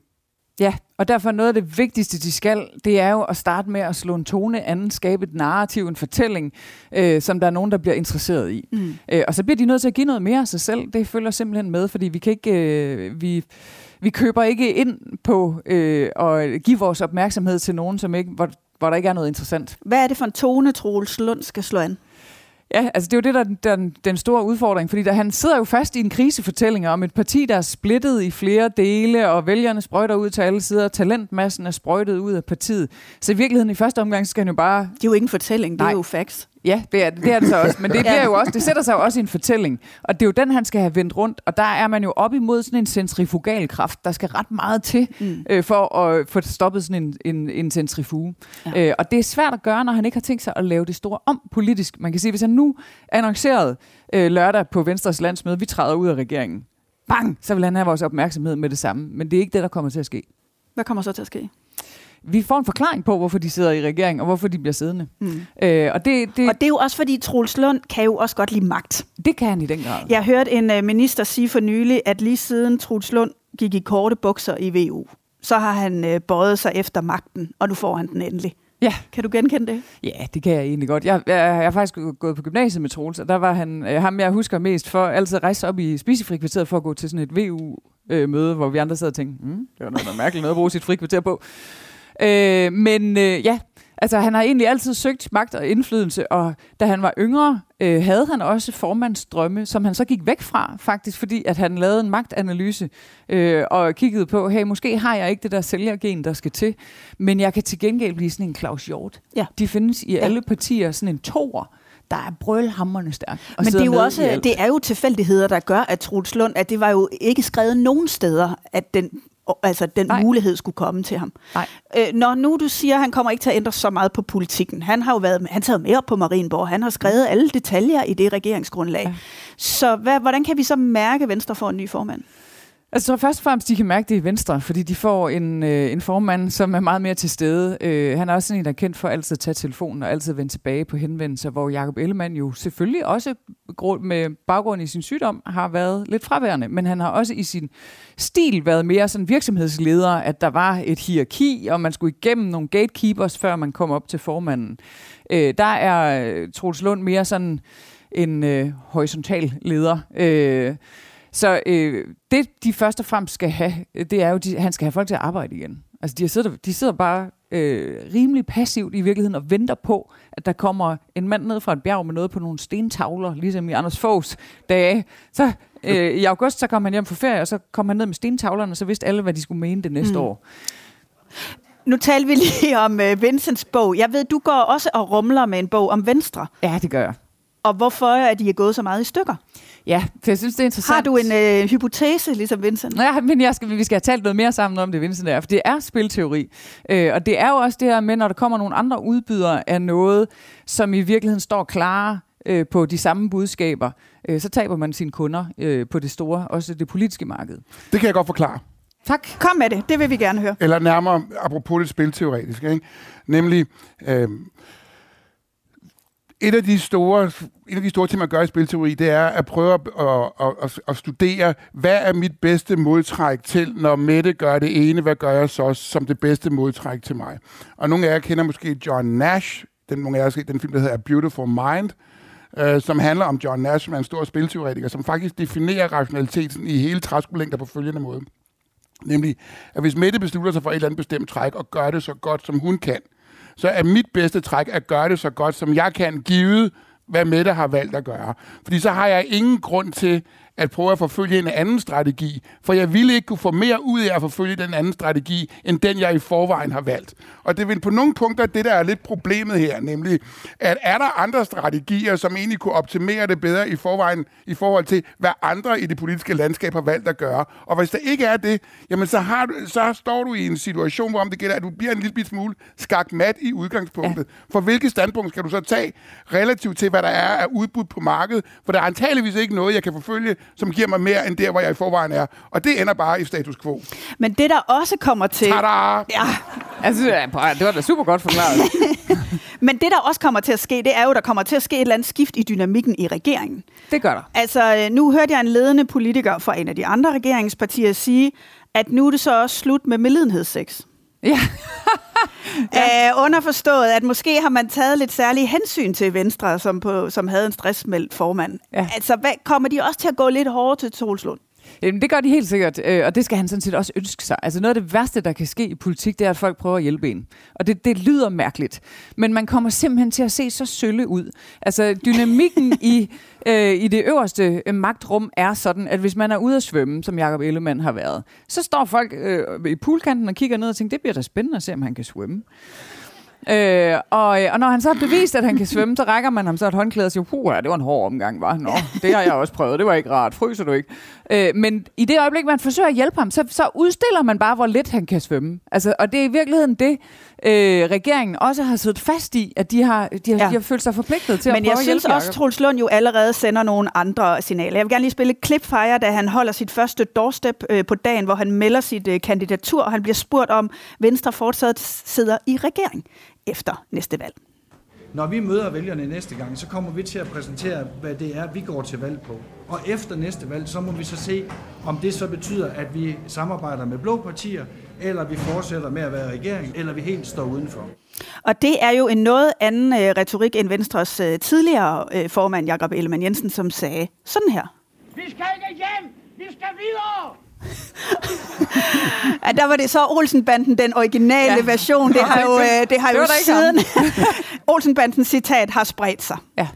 Ja, og derfor noget af det vigtigste, de skal, det er jo at starte med at slå en tone anden, skabe et narrativ, en fortælling, øh, som der er nogen, der bliver interesseret i. Mm. Øh, og så bliver de nødt til at give noget mere af sig selv. Det følger simpelthen med, fordi vi kan ikke... Øh, vi, vi køber ikke ind på øh, at give vores opmærksomhed til nogen, som ikke, hvor, hvor der ikke er noget interessant. Hvad er det for en tone, Troels Lund skal slå an? Ja, altså det er jo det, der er den, den store udfordring, fordi der, han sidder jo fast i en krisefortælling om et parti, der er splittet i flere dele, og vælgerne sprøjter ud til alle sider, og talentmassen er sprøjtet ud af partiet. Så i virkeligheden i første omgang skal han jo bare... Det er jo ikke en fortælling, det Nej. er jo facts. Ja, det er, det er det så også, men det, <laughs> bliver jo også, det sætter sig jo også i en fortælling, og det er jo den, han skal have vendt rundt, og der er man jo op imod sådan en centrifugal kraft, der skal ret meget til, mm. øh, for at få stoppet sådan en, en, en centrifuge. Ja. Øh, og det er svært at gøre, når han ikke har tænkt sig at lave det store om politisk. Man kan sige, hvis han nu annoncerede øh, lørdag på Venstres landsmøde, vi træder ud af regeringen, bang, så vil han have vores opmærksomhed med det samme, men det er ikke det, der kommer til at ske. Hvad kommer så til at ske? Vi får en forklaring på, hvorfor de sidder i regering, og hvorfor de bliver siddende. Mm. Øh, og, det, det, og det er jo også fordi, Troels Lund kan jo også godt lide magt. Det kan han i den grad. Jeg hørte en uh, minister sige for nylig, at lige siden Troels Lund gik i korte bukser i VU, så har han uh, bøjet sig efter magten, og nu får han den endelig. Ja. Kan du genkende det? Ja, det kan jeg egentlig godt. Jeg, jeg, jeg har faktisk gået på gymnasiet med Troels, og der var han, øh, ham, jeg husker mest for altid rejse op i spisefrikvarteret for at gå til sådan et VU-møde, øh, hvor vi andre sad og tænkte, mm, det var noget, der mærkeligt noget at bruge sit frikvarter på. Øh, men øh, ja, altså han har egentlig altid søgt magt og indflydelse, og da han var yngre, øh, havde han også formandsdrømme, som han så gik væk fra, faktisk fordi, at han lavede en magtanalyse øh, og kiggede på, hey, måske har jeg ikke det der sælgergen, der skal til, men jeg kan til gengæld blive sådan en Claus Hjort. Ja. De findes i ja. alle partier, sådan en toer, der er brølhammerne stærk. Men det er jo også det er jo tilfældigheder, der gør, at Truls Lund, at det var jo ikke skrevet nogen steder, at den altså den Nej. mulighed skulle komme til ham. Nej. Øh, når nu du siger, at han kommer ikke til at ændre så meget på politikken. Han har jo været, han sad med op på Marienborg. Han har skrevet alle detaljer i det regeringsgrundlag. Ja. Så hvad, hvordan kan vi så mærke, at Venstre får en ny formand? Altså, jeg først og fremmest, de kan mærke det i Venstre, fordi de får en, øh, en formand, som er meget mere til stede. Øh, han er også sådan en, der er kendt for altid at tage telefonen og altid vende tilbage på henvendelser, hvor Jacob Ellemann jo selvfølgelig også med baggrund i sin sygdom har været lidt fraværende, men han har også i sin stil været mere sådan virksomhedsleder, at der var et hierarki, og man skulle igennem nogle gatekeepers, før man kom op til formanden. Øh, der er øh, Troels Lund mere sådan en øh, horisontal leder. Øh, så øh, det, de først og fremmest skal have, det er jo, at han skal have folk til at arbejde igen. Altså, de sidder, de sidder bare øh, rimelig passivt i virkeligheden og venter på, at der kommer en mand ned fra et bjerg med noget på nogle stentavler, ligesom i Anders Foghs dage. Så øh, i august, så kom han hjem på ferie, og så kom han ned med stentavlerne, og så vidste alle, hvad de skulle mene det næste mm. år. Nu talte vi lige om uh, Vincents bog. Jeg ved, du går også og rumler med en bog om Venstre. Ja, det gør jeg. Og hvorfor er de gået så meget i stykker? Ja, for jeg synes, det er interessant. Har du en øh, hypotese, ligesom Vincent? Ja, men jeg skal, vi skal have talt noget mere sammen om det, Vincent er, for det er spilteori. Øh, og det er jo også det her med, når der kommer nogle andre udbydere af noget, som i virkeligheden står klare øh, på de samme budskaber, øh, så taber man sine kunder øh, på det store, også det politiske marked. Det kan jeg godt forklare. Tak. Kom med det, det vil vi gerne høre. Eller nærmere, apropos det spilteoretiske, ikke? nemlig... Øh, et af de store, et af de store ting, man gør i spilteori, det er at prøve at, at, at, at studere, hvad er mit bedste modtræk til, når Mette gør det ene, hvad gør jeg så som det bedste modtræk til mig? Og nogle af jer kender måske John Nash, den, nogle af jer har set den film, der hedder A Beautiful Mind, øh, som handler om John Nash, som er en stor spilteoretiker, som faktisk definerer rationaliteten i hele træskolængder på følgende måde. Nemlig, at hvis Mette beslutter sig for et eller andet bestemt træk, og gør det så godt, som hun kan, så er mit bedste træk at gøre det så godt, som jeg kan, givet hvad Mette har valgt at gøre. Fordi så har jeg ingen grund til at prøve at forfølge en anden strategi, for jeg ville ikke kunne få mere ud af at forfølge den anden strategi, end den jeg i forvejen har valgt. Og det vil på nogle punkter det, der er lidt problemet her, nemlig, at er der andre strategier, som egentlig kunne optimere det bedre i forvejen, i forhold til, hvad andre i det politiske landskab har valgt at gøre. Og hvis der ikke er det, jamen så, har du, så står du i en situation, hvor om det gælder, at du bliver en lille smule skakmat i udgangspunktet. Ja. For hvilket standpunkt skal du så tage relativt til, hvad der er af udbud på markedet? For der er antageligvis ikke noget, jeg kan forfølge som giver mig mere end der, hvor jeg i forvejen er. Og det ender bare i status quo. Men det, der også kommer til... Tada! Ja. Altså, det var da super godt forklaret. <laughs> Men det, der også kommer til at ske, det er jo, der kommer til at ske et eller andet skift i dynamikken i regeringen. Det gør der. Altså, nu hørte jeg en ledende politiker fra en af de andre regeringspartier sige, at nu er det så også slut med medlidenhedssex. Ja. <laughs> ja. Æh, underforstået, at måske har man taget lidt særlige hensyn til Venstre, som, på, som havde en stressmeldt formand. Ja. Altså, hvad, kommer de også til at gå lidt hårdere til Tolslund? Jamen, det gør de helt sikkert, øh, og det skal han sådan set også ønske sig. Altså noget af det værste, der kan ske i politik, det er, at folk prøver at hjælpe en. Og det, det lyder mærkeligt, men man kommer simpelthen til at se så sølle ud. Altså dynamikken <laughs> i, øh, i det øverste øh, magtrum er sådan, at hvis man er ude at svømme, som Jacob Ellemann har været, så står folk øh, i poolkanten og kigger ned og tænker, det bliver da spændende at se, om han kan svømme. Øh, og, øh, og når han så har bevist, at han kan svømme, så rækker man ham så et håndklæde og siger, puh, det var en hård omgang, var. Nå, det har jeg også prøvet, det var ikke rart, fryser du ikke? Øh, men i det øjeblik, man forsøger at hjælpe ham, så, så udstiller man bare, hvor lidt han kan svømme. Altså, og det er i virkeligheden det, øh, regeringen også har siddet fast i, at de har, de har, ja. de har følt sig forpligtet til Men at prøve jeg synes også, Troels Lund jo allerede sender nogle andre signaler. Jeg vil gerne lige spille et klip fra jer, da han holder sit første doorstep øh, på dagen, hvor han melder sit øh, kandidatur, og han bliver spurgt om, Venstre fortsat sidder i regering efter næste valg. Når vi møder vælgerne næste gang, så kommer vi til at præsentere, hvad det er, vi går til valg på. Og efter næste valg, så må vi så se, om det så betyder, at vi samarbejder med blå partier, eller vi fortsætter med at være regering, eller vi helt står udenfor. Og det er jo en noget anden øh, retorik end Venstres øh, tidligere øh, formand, Jakob Ellemann Jensen, som sagde sådan her. Vi skal ikke hjem! Vi skal videre! <laughs> ja, der var det så Olsenbanden, den originale ja. version. Det har jo, øh, det har det jo siden... <laughs> Olsenbandens citat har spredt sig. Ja.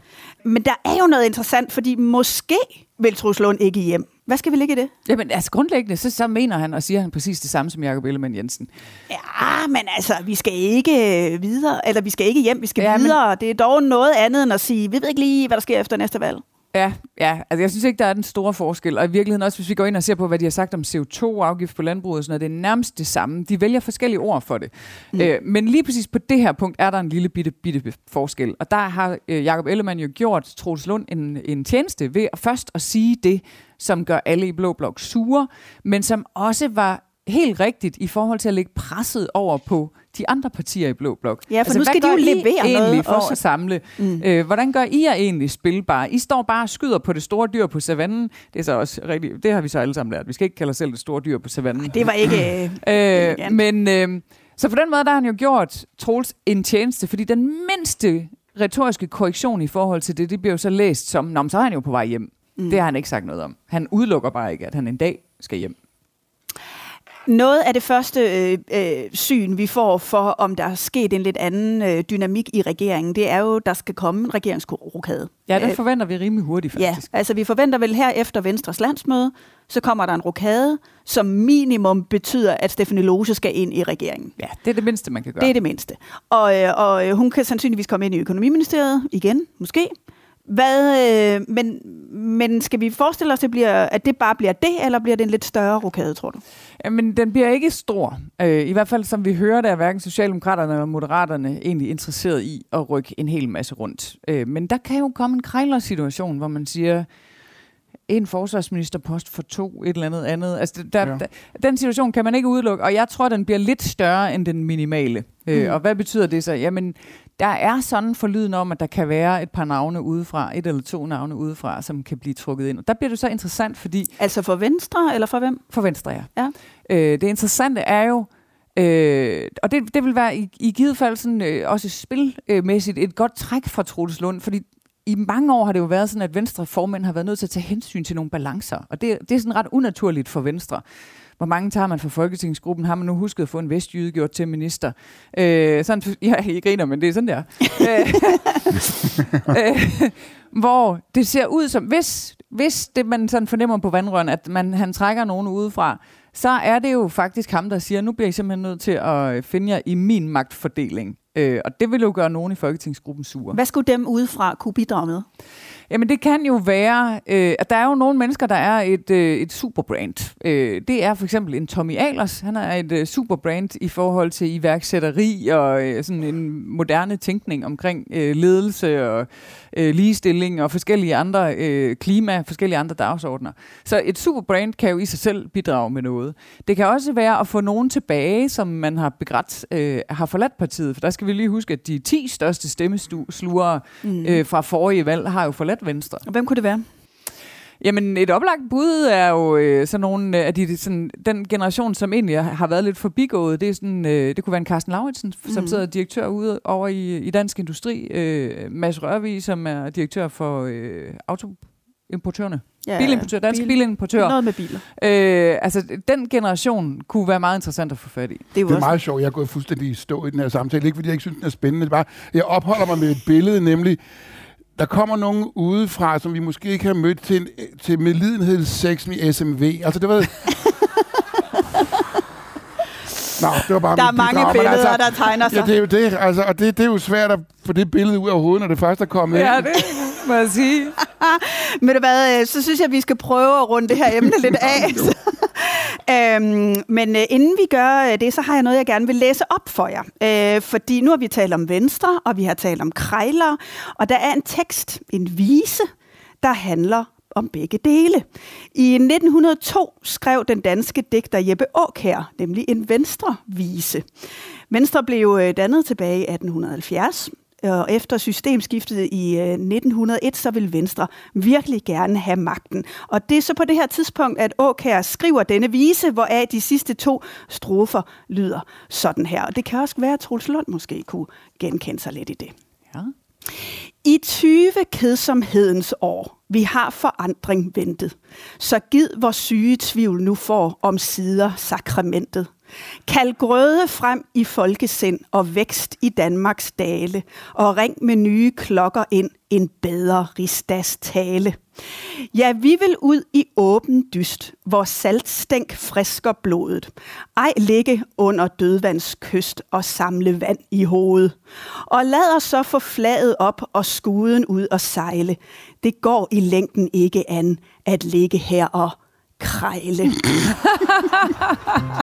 Men der er jo noget interessant, fordi måske vil Truls Lund ikke hjem. Hvad skal vi ligge i det? Jamen, altså grundlæggende, så, så mener han og siger han præcis det samme som Jacob Ellemann Jensen. Ja, men altså, vi skal ikke videre, eller vi skal ikke hjem, vi skal ja, videre. Men... Det er dog noget andet end at sige, vi ved ikke lige, hvad der sker efter næste valg. Ja, ja, altså jeg synes ikke, der er den store forskel. Og i virkeligheden også, hvis vi går ind og ser på, hvad de har sagt om CO2-afgift på landbruget, og sådan noget, det er nærmest det samme. De vælger forskellige ord for det. Mm. Øh, men lige præcis på det her punkt er der en lille bitte, bitte forskel. Og der har øh, Jacob Ellemann jo gjort Troels Lund en, en tjeneste ved at først at sige det, som gør alle i Blå Blok sure, men som også var helt rigtigt i forhold til at lægge presset over på de andre partier i Blå Blok. Ja, for altså, nu skal de jo levere noget for også. at samle? Mm. Øh, hvordan gør I jer egentlig spilbare? I står bare og skyder på det store dyr på savannen. Det er så også rigtigt. Det har vi så alle sammen lært. Vi skal ikke kalde os selv det store dyr på savannen. Det var ikke... <clears throat> øh, men øh, så på den måde der har han jo gjort Troels en tjeneste, fordi den mindste retoriske korrektion i forhold til det, det bliver jo så læst som, Nå, så er han jo på vej hjem. Mm. Det har han ikke sagt noget om. Han udelukker bare ikke, at han en dag skal hjem. Noget af det første øh, øh, syn, vi får for, om der er sket en lidt anden øh, dynamik i regeringen, det er jo, der skal komme en regeringsrokade. Ja, det forventer vi rimelig hurtigt, faktisk. Ja, altså vi forventer vel her efter Venstres landsmøde, så kommer der en rokade, som minimum betyder, at Stefanie Lose skal ind i regeringen. Ja, det er det mindste, man kan gøre. Det er det mindste. Og, øh, og hun kan sandsynligvis komme ind i økonomiministeriet igen, måske. Hvad, øh, men, men skal vi forestille os, at det, bliver, at det bare bliver det, eller bliver det en lidt større rokade, tror du? Men den bliver ikke stor. Øh, I hvert fald, som vi hører, der er hverken Socialdemokraterne eller Moderaterne egentlig interesseret i at rykke en hel masse rundt. Øh, men der kan jo komme en krejler-situation, hvor man siger, en forsvarsministerpost for to, et eller andet andet. Altså, der, ja. der, den situation kan man ikke udelukke, og jeg tror, den bliver lidt større end den minimale. Øh, mm. Øh, og hvad betyder det så? Jamen, der er sådan forlyden om, at der kan være et par navne udefra, et eller to navne udefra, som kan blive trukket ind. Og der bliver det så interessant, fordi... Altså for Venstre, eller for hvem? For Venstre, ja. ja. Øh, det interessante er jo, Øh, og det, det vil være i, i givet fald sådan, øh, også spilmæssigt et godt træk fra Troels Lund, fordi i mange år har det jo været sådan, at Venstre formænd har været nødt til at tage hensyn til nogle balancer. Og det, det er sådan ret unaturligt for Venstre. Hvor mange tager man fra Folketingsgruppen? Har man nu husket at få en vestjyde gjort til minister? Øh, sådan, <laughs> ja, I griner, men det er sådan der. <laughs> øh, <laughs> øh, hvor det ser ud som, hvis, hvis det man sådan fornemmer på vandrøren, at man, han trækker nogen udefra, så er det jo faktisk ham, der siger, nu bliver I simpelthen nødt til at finde jer i min magtfordeling. Øh, og det vil jo gøre nogen i Folketingsgruppen sure. Hvad skulle dem udefra kunne bidrage med? Jamen det kan jo være, øh, at der er jo nogle mennesker, der er et, øh, et superbrand. Øh, det er for eksempel en Tommy Ahlers. Han er et øh, superbrand i forhold til iværksætteri og øh, sådan en moderne tænkning omkring øh, ledelse og øh, ligestilling og forskellige andre øh, klima, forskellige andre dagsordner. Så et superbrand kan jo i sig selv bidrage med noget. Det kan også være at få nogen tilbage, som man har begrædt, øh, har forladt partiet. For der skal vi lige huske, at de 10 største stemmeslugere mm. øh, fra forrige valg har jo forladt Venstre. Og hvem kunne det være? Jamen, et oplagt bud er jo øh, sådan nogle øh, af de, sådan, den generation, som egentlig har været lidt forbigået. Det, er sådan, øh, det kunne være en Carsten Lauritsen, mm. som sidder direktør ude over i, i Dansk Industri. Øh, Mads Rørvig, som er direktør for øh, autoimportørerne. Ja, bilimportør, dansk bil, bilimportør. Noget med biler. Øh, altså, den generation kunne være meget interessant at få fat i. Det er, det er meget sjovt. Jeg er gået fuldstændig stå i den her samtale. Ikke fordi jeg ikke synes, den er spændende. Det er bare, jeg opholder mig med et billede, nemlig der kommer nogen udefra, som vi måske ikke har mødt til, til medlidenhedssex med SMV. Altså, det var... <laughs> Nå, det var bare der er mange bidrag, billeder, altså, der tegner sig. Ja, det er jo det. Altså, og det, det er jo svært at få det billede ud af hovedet, når det først er kommet ja, ind. Ja, det må jeg sige. <laughs> Men hvad, øh, så synes jeg, at vi skal prøve at runde det her emne lidt <laughs> af. <laughs> øhm, men øh, inden vi gør øh, det, så har jeg noget, jeg gerne vil læse op for jer. Øh, fordi nu har vi talt om Venstre, og vi har talt om krejler, og der er en tekst, en vise, der handler om begge dele. I 1902 skrev den danske digter Jeppe Aakær nemlig en venstre-vise. Venstre blev øh, dannet tilbage i 1870, øh, og efter systemskiftet i øh, 1901, så vil Venstre virkelig gerne have magten. Og det er så på det her tidspunkt, at Åkær skriver denne vise, hvoraf de sidste to strofer lyder sådan her. Og det kan også være, at Troels Lund måske kunne genkende sig lidt i det. Ja. I 20 kedsomhedens år, vi har forandring ventet, så gid hvor syge tvivl nu får om sider sakramentet. Kald grøde frem i folkesind og vækst i Danmarks dale, og ring med nye klokker ind en bedre rigsdags tale. Ja, vi vil ud i åben dyst, hvor saltstænk frisker blodet. Ej ligge under dødvands kyst og samle vand i hovedet. Og lad os så få flaget op og skuden ud og sejle. Det går i længden ikke an at ligge her og krejle. <laughs>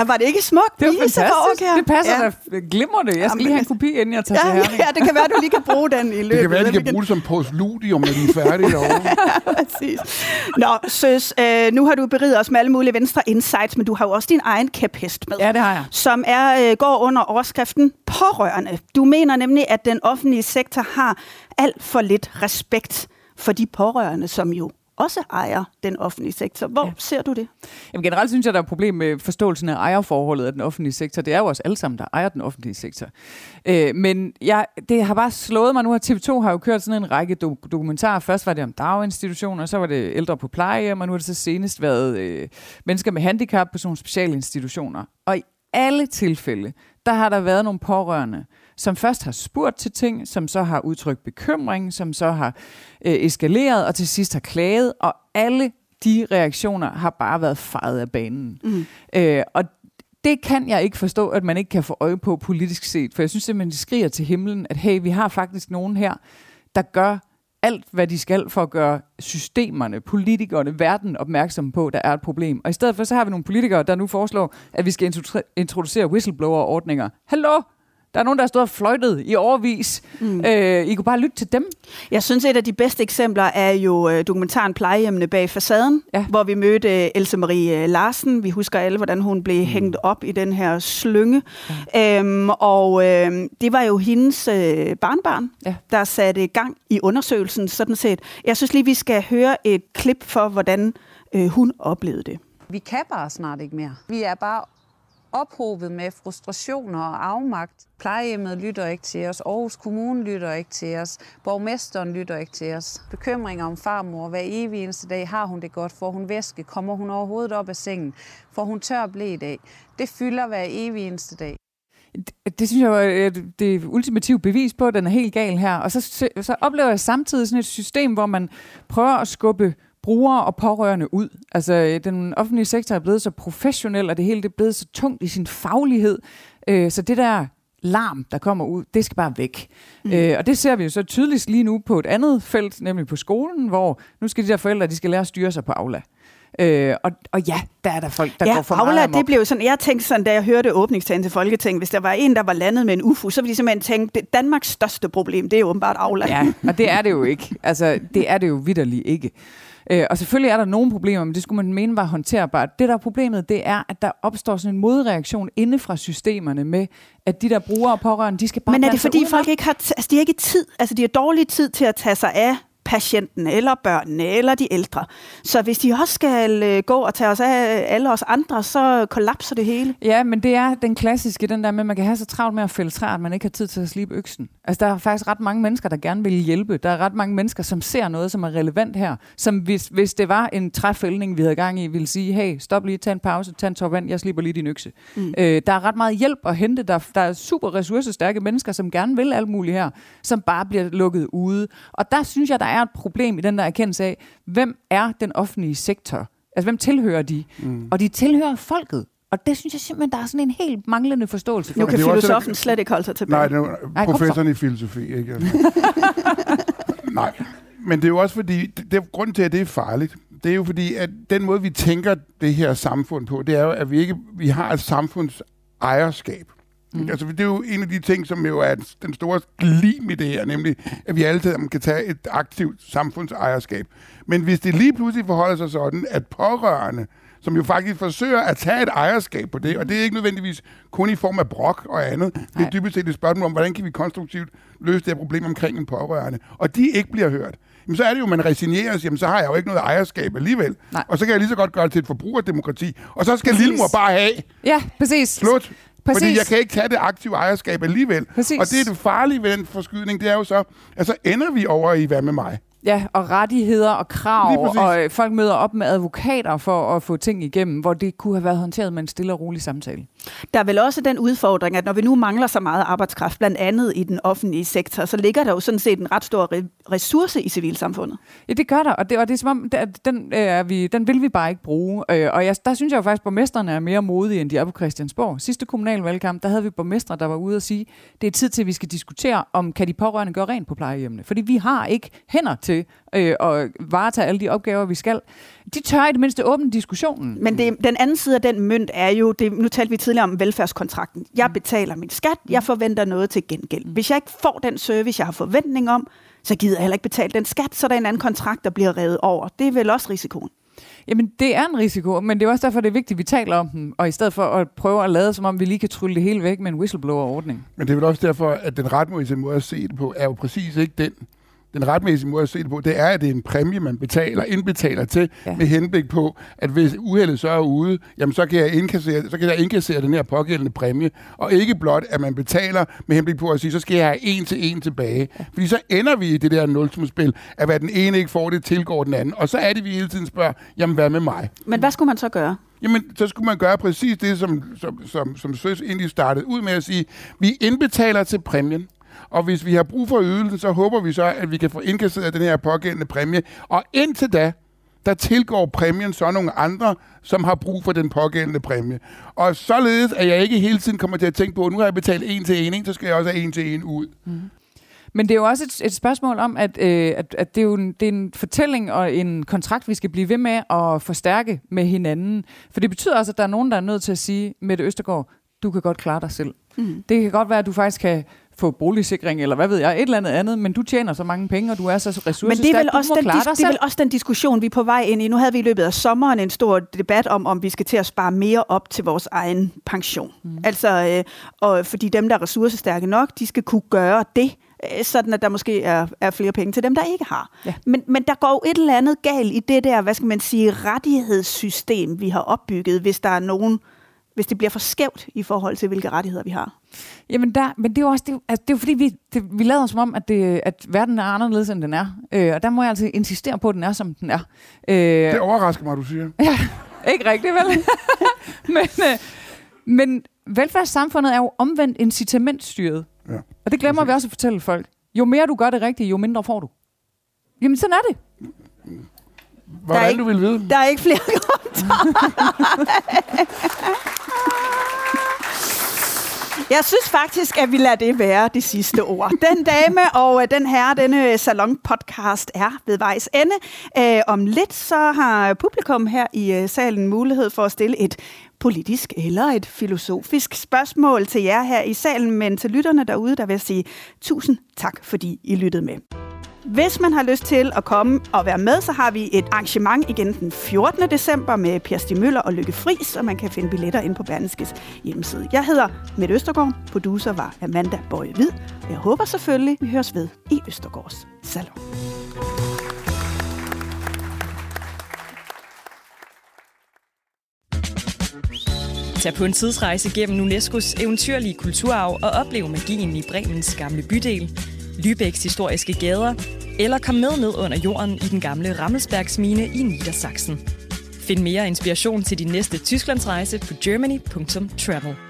Ej, var det ikke smukt? Det var Vise fantastisk. Her? Det passer Ja. da glimrende. Jeg skal lige have en kopi, inden jeg tager Ja, til Herning. ja, det kan være, du lige kan bruge den i løbet Det kan være, de kan bruge det som postludium, når de er færdige derovre. <laughs> Præcis. Nå, søs, øh, nu har du beriget os med alle mulige venstre insights, men du har jo også din egen kæphest med. Ja, det har jeg. Som er, øh, går under overskriften pårørende. Du mener nemlig, at den offentlige sektor har alt for lidt respekt for de pårørende, som jo også ejer den offentlige sektor. Hvor ja. ser du det? Jamen, generelt synes jeg, der er et problem med forståelsen af ejerforholdet af den offentlige sektor. Det er jo os alle sammen, der ejer den offentlige sektor. Øh, men jeg, det har bare slået mig nu, at TV2 har jo kørt sådan en række do- dokumentarer. Først var det om daginstitutioner, så var det ældre på plejehjem, og nu har det så senest været øh, mennesker med handicap på sådan nogle specialinstitutioner. Og i alle tilfælde, der har der været nogle pårørende, som først har spurgt til ting, som så har udtrykt bekymring, som så har øh, eskaleret, og til sidst har klaget, og alle de reaktioner har bare været fejet af banen. Mm. Øh, og det kan jeg ikke forstå, at man ikke kan få øje på politisk set, for jeg synes simpelthen, de skriger til himlen, at hey, vi har faktisk nogen her, der gør alt, hvad de skal for at gøre systemerne, politikerne, verden opmærksom på, at der er et problem. Og i stedet for, så har vi nogle politikere, der nu foreslår, at vi skal introdu- introducere whistleblower-ordninger. Hallo? Der er nogen, der har stået og fløjtet i overvis. Mm. Øh, I kunne bare lytte til dem. Jeg synes, et af de bedste eksempler er jo øh, dokumentaren Plejehjemmene bag facaden, ja. hvor vi mødte øh, Else Marie øh, Larsen. Vi husker alle, hvordan hun blev mm. hængt op i den her slynge. Ja. Øhm, og øh, det var jo hendes øh, barnbarn, ja. der satte gang i undersøgelsen sådan set. Jeg synes lige, vi skal høre et klip for, hvordan øh, hun oplevede det. Vi kan bare snart ikke mere. Vi er bare ophobet med frustrationer og afmagt. Plejehjemmet lytter ikke til os, Aarhus Kommune lytter ikke til os, borgmesteren lytter ikke til os. Bekymringer om farmor, hver evig eneste dag har hun det godt, får hun væske, kommer hun overhovedet op af sengen, får hun tør blæ i dag. Det fylder hver evig eneste dag. Det, det synes jeg øh, er det ultimative bevis på, at den er helt gal her. Og så, så oplever jeg samtidig sådan et system, hvor man prøver at skubbe brugere og pårørende ud. Altså, den offentlige sektor er blevet så professionel, og det hele det er blevet så tungt i sin faglighed. Øh, så det der larm, der kommer ud, det skal bare væk. Mm. Øh, og det ser vi jo så tydeligst lige nu på et andet felt, nemlig på skolen, hvor nu skal de der forældre, de skal lære at styre sig på Aula. Øh, og, og ja, der er der folk, der ja, går for Aula, meget amok. det blev sådan, jeg tænkte sådan, da jeg hørte åbningstagen til Folketinget, hvis der var en, der var landet med en UFO, så ville de simpelthen tænke, det Danmarks største problem, det er åbenbart Aula. Ja, og det er det jo ikke. Altså, det er det jo vidderligt ikke. Øh, og selvfølgelig er der nogle problemer, men det skulle man mene var håndterbart. Det, der er problemet, det er, at der opstår sådan en modreaktion inde fra systemerne med, at de der brugere og pårørende, de skal bare Men er det fordi, udenom? folk ikke har, altså de har ikke tid, altså de har dårlig tid til at tage sig af patienten, eller børnene, eller de ældre. Så hvis de også skal øh, gå og tage os af alle os andre, så kollapser det hele. Ja, men det er den klassiske, den der med, at man kan have så travlt med at fælde træer, at man ikke har tid til at slibe øksen. Altså, der er faktisk ret mange mennesker, der gerne vil hjælpe. Der er ret mange mennesker, som ser noget, som er relevant her. Som hvis, hvis det var en træfældning, vi havde gang i, ville sige, hey, stop lige, tag en pause, tag en tår vand, jeg slipper lige din økse. Mm. Øh, der er ret meget hjælp at hente. Der, der er super ressourcestærke mennesker, som gerne vil alt muligt her, som bare bliver lukket ude. Og der synes jeg, der er et problem i den der erkendelse af, hvem er den offentlige sektor? Altså, hvem tilhører de? Mm. Og de tilhører folket. Og det synes jeg simpelthen, der er sådan en helt manglende forståelse for. Nu kan det filosofen slet ikke holde sig tilbage. Nej, det er Nej, så. professoren i filosofi, ikke? <laughs> Nej, men det er jo også fordi, det, det, grunden til, at det er farligt, det er jo fordi, at den måde, vi tænker det her samfund på, det er jo, at vi ikke vi har et samfunds ejerskab. Mm. Altså, det er jo en af de ting, som jo er den store glim i det her, nemlig, at vi alle sammen kan tage et aktivt samfundsejerskab. Men hvis det lige pludselig forholder sig sådan, at pårørende, som jo faktisk forsøger at tage et ejerskab på det, og det er ikke nødvendigvis kun i form af brok og andet. Det er dybest set et spørgsmål om, hvordan kan vi konstruktivt løse det her problem omkring en pårørende. Og de ikke bliver hørt. Jamen, så er det jo, man resignerer og siger, jamen, så har jeg jo ikke noget ejerskab alligevel. Nej. Og så kan jeg lige så godt gøre det til et forbrugerdemokrati. Og så skal Præcis. lillemor bare have. Ja, præcis. Slut. Præcis. Fordi jeg kan ikke tage det aktive ejerskab alligevel. Præcis. Og det er det farlige ved den forskydning, det er jo så, at så ender vi over i, hvad med mig? Ja, og rettigheder og krav, og øh, folk møder op med advokater for at få ting igennem, hvor det kunne have været håndteret med en stille og rolig samtale. Der er vel også den udfordring, at når vi nu mangler så meget arbejdskraft, blandt andet i den offentlige sektor, så ligger der jo sådan set en ret stor re- ressource i civilsamfundet. Ja, det gør der, og det, og det er som om, det, den, øh, er vi, den vil vi bare ikke bruge. Øh, og jeg, der synes jeg jo faktisk, at borgmesterne er mere modige, end de er på Christiansborg. Sidste kommunalvalgkamp, der havde vi borgmestre, der var ude og sige, det er tid til, at vi skal diskutere, om kan de pårørende gøre rent på plejehjemmene. Fordi vi har ikke hænder til til øh, at varetage alle de opgaver, vi skal, de tør i det mindste åbne diskussionen. Men det, den anden side af den mønt er jo, det, nu talte vi tidligere om velfærdskontrakten. Jeg mm. betaler min skat, jeg forventer noget til gengæld. Hvis jeg ikke får den service, jeg har forventning om, så gider jeg heller ikke betale den skat, så der er en anden kontrakt, der bliver revet over. Det er vel også risikoen. Jamen, det er en risiko, men det er også derfor, det er vigtigt, at vi taler om den, og i stedet for at prøve at lade, som om vi lige kan trylle det hele væk med en whistleblower-ordning. Men det er vel også derfor, at den retmæssige måde at se det på, er jo præcis ikke den, den retmæssige måde at se det på, det er, at det er en præmie, man betaler, indbetaler til, ja. med henblik på, at hvis uheldet så er ude, jamen så kan, jeg indkassere, så kan jeg indkassere den her pågældende præmie, og ikke blot, at man betaler med henblik på at sige, så skal jeg have en til en tilbage. Ja. Fordi så ender vi i det der nulsumspil, at hvad den ene ikke får, det tilgår den anden. Og så er det, vi hele tiden spørger, jamen hvad med mig? Men hvad skulle man så gøre? Jamen, så skulle man gøre præcis det, som, som, som, som Søs egentlig startede ud med at sige, vi indbetaler til præmien. Og hvis vi har brug for ydelsen, så håber vi så, at vi kan få indkasseret den her pågældende præmie. Og indtil da, der tilgår præmien så nogle andre, som har brug for den pågældende præmie. Og således, at jeg ikke hele tiden kommer til at tænke på, at nu har jeg betalt en til en, så skal jeg også have en til en ud. Mm. Men det er jo også et, et spørgsmål om, at, øh, at, at det, er jo en, det er en fortælling og en kontrakt, vi skal blive ved med at forstærke med hinanden. For det betyder også, at der er nogen, der er nødt til at sige, Mette Østergaard, du kan godt klare dig selv. Mm. Det kan godt være, at du faktisk kan få boligsikring, eller hvad ved jeg, et eller andet andet, men du tjener så mange penge, og du er så ressourcestærk, Men det er vel, også den, det er vel også den diskussion, vi er på vej ind i. Nu havde vi i løbet af sommeren en stor debat om, om vi skal til at spare mere op til vores egen pension. Mm. Altså, øh, og fordi dem, der er ressourcestærke nok, de skal kunne gøre det, øh, sådan at der måske er, er flere penge til dem, der ikke har. Ja. Men, men der går jo et eller andet galt i det der, hvad skal man sige, rettighedssystem, vi har opbygget, hvis der er nogen, hvis det bliver for skævt i forhold til, hvilke rettigheder vi har. Jamen der, men det er jo også, det, er, altså, det er jo fordi, vi, det, vi lader som om, at, det, at verden er anderledes, end den er. Øh, og der må jeg altså insistere på, at den er, som den er. Øh, det overrasker mig, du siger. <laughs> Ja, ikke rigtigt, vel? <laughs> men, øh, men velfærdssamfundet er jo omvendt incitamentstyret. Ja, og det glemmer præcis. vi også at fortælle folk. Jo mere du gør det rigtige, jo mindre får du. Jamen, sådan er det. Hvordan ikke, du vil vide? Der er ikke flere <laughs> Jeg synes faktisk, at vi lader det være de sidste ord. Den dame og øh, den herre, denne øh, salon-podcast er ved vejs ende. Øh, om lidt så har publikum her i øh, salen mulighed for at stille et politisk eller et filosofisk spørgsmål til jer her i salen, men til lytterne derude, der vil jeg sige tusind tak, fordi I lyttede med. Hvis man har lyst til at komme og være med, så har vi et arrangement igen den 14. december med Per Stig Møller og Lykke Friis, og man kan finde billetter ind på Berlingskes hjemmeside. Jeg hedder Mette Østergaard, producer var Amanda Bøje Hvid, og jeg håber selvfølgelig, vi høres ved i Østergaards Salon. Tag på en tidsrejse gennem UNESCO's eventyrlige kulturarv og oplev magien i Bremens gamle bydel, Lübecks historiske gader, eller kom med ned under jorden i den gamle Rammelsbergsmine i Niedersachsen. Find mere inspiration til din næste Tysklandsrejse på germany.travel.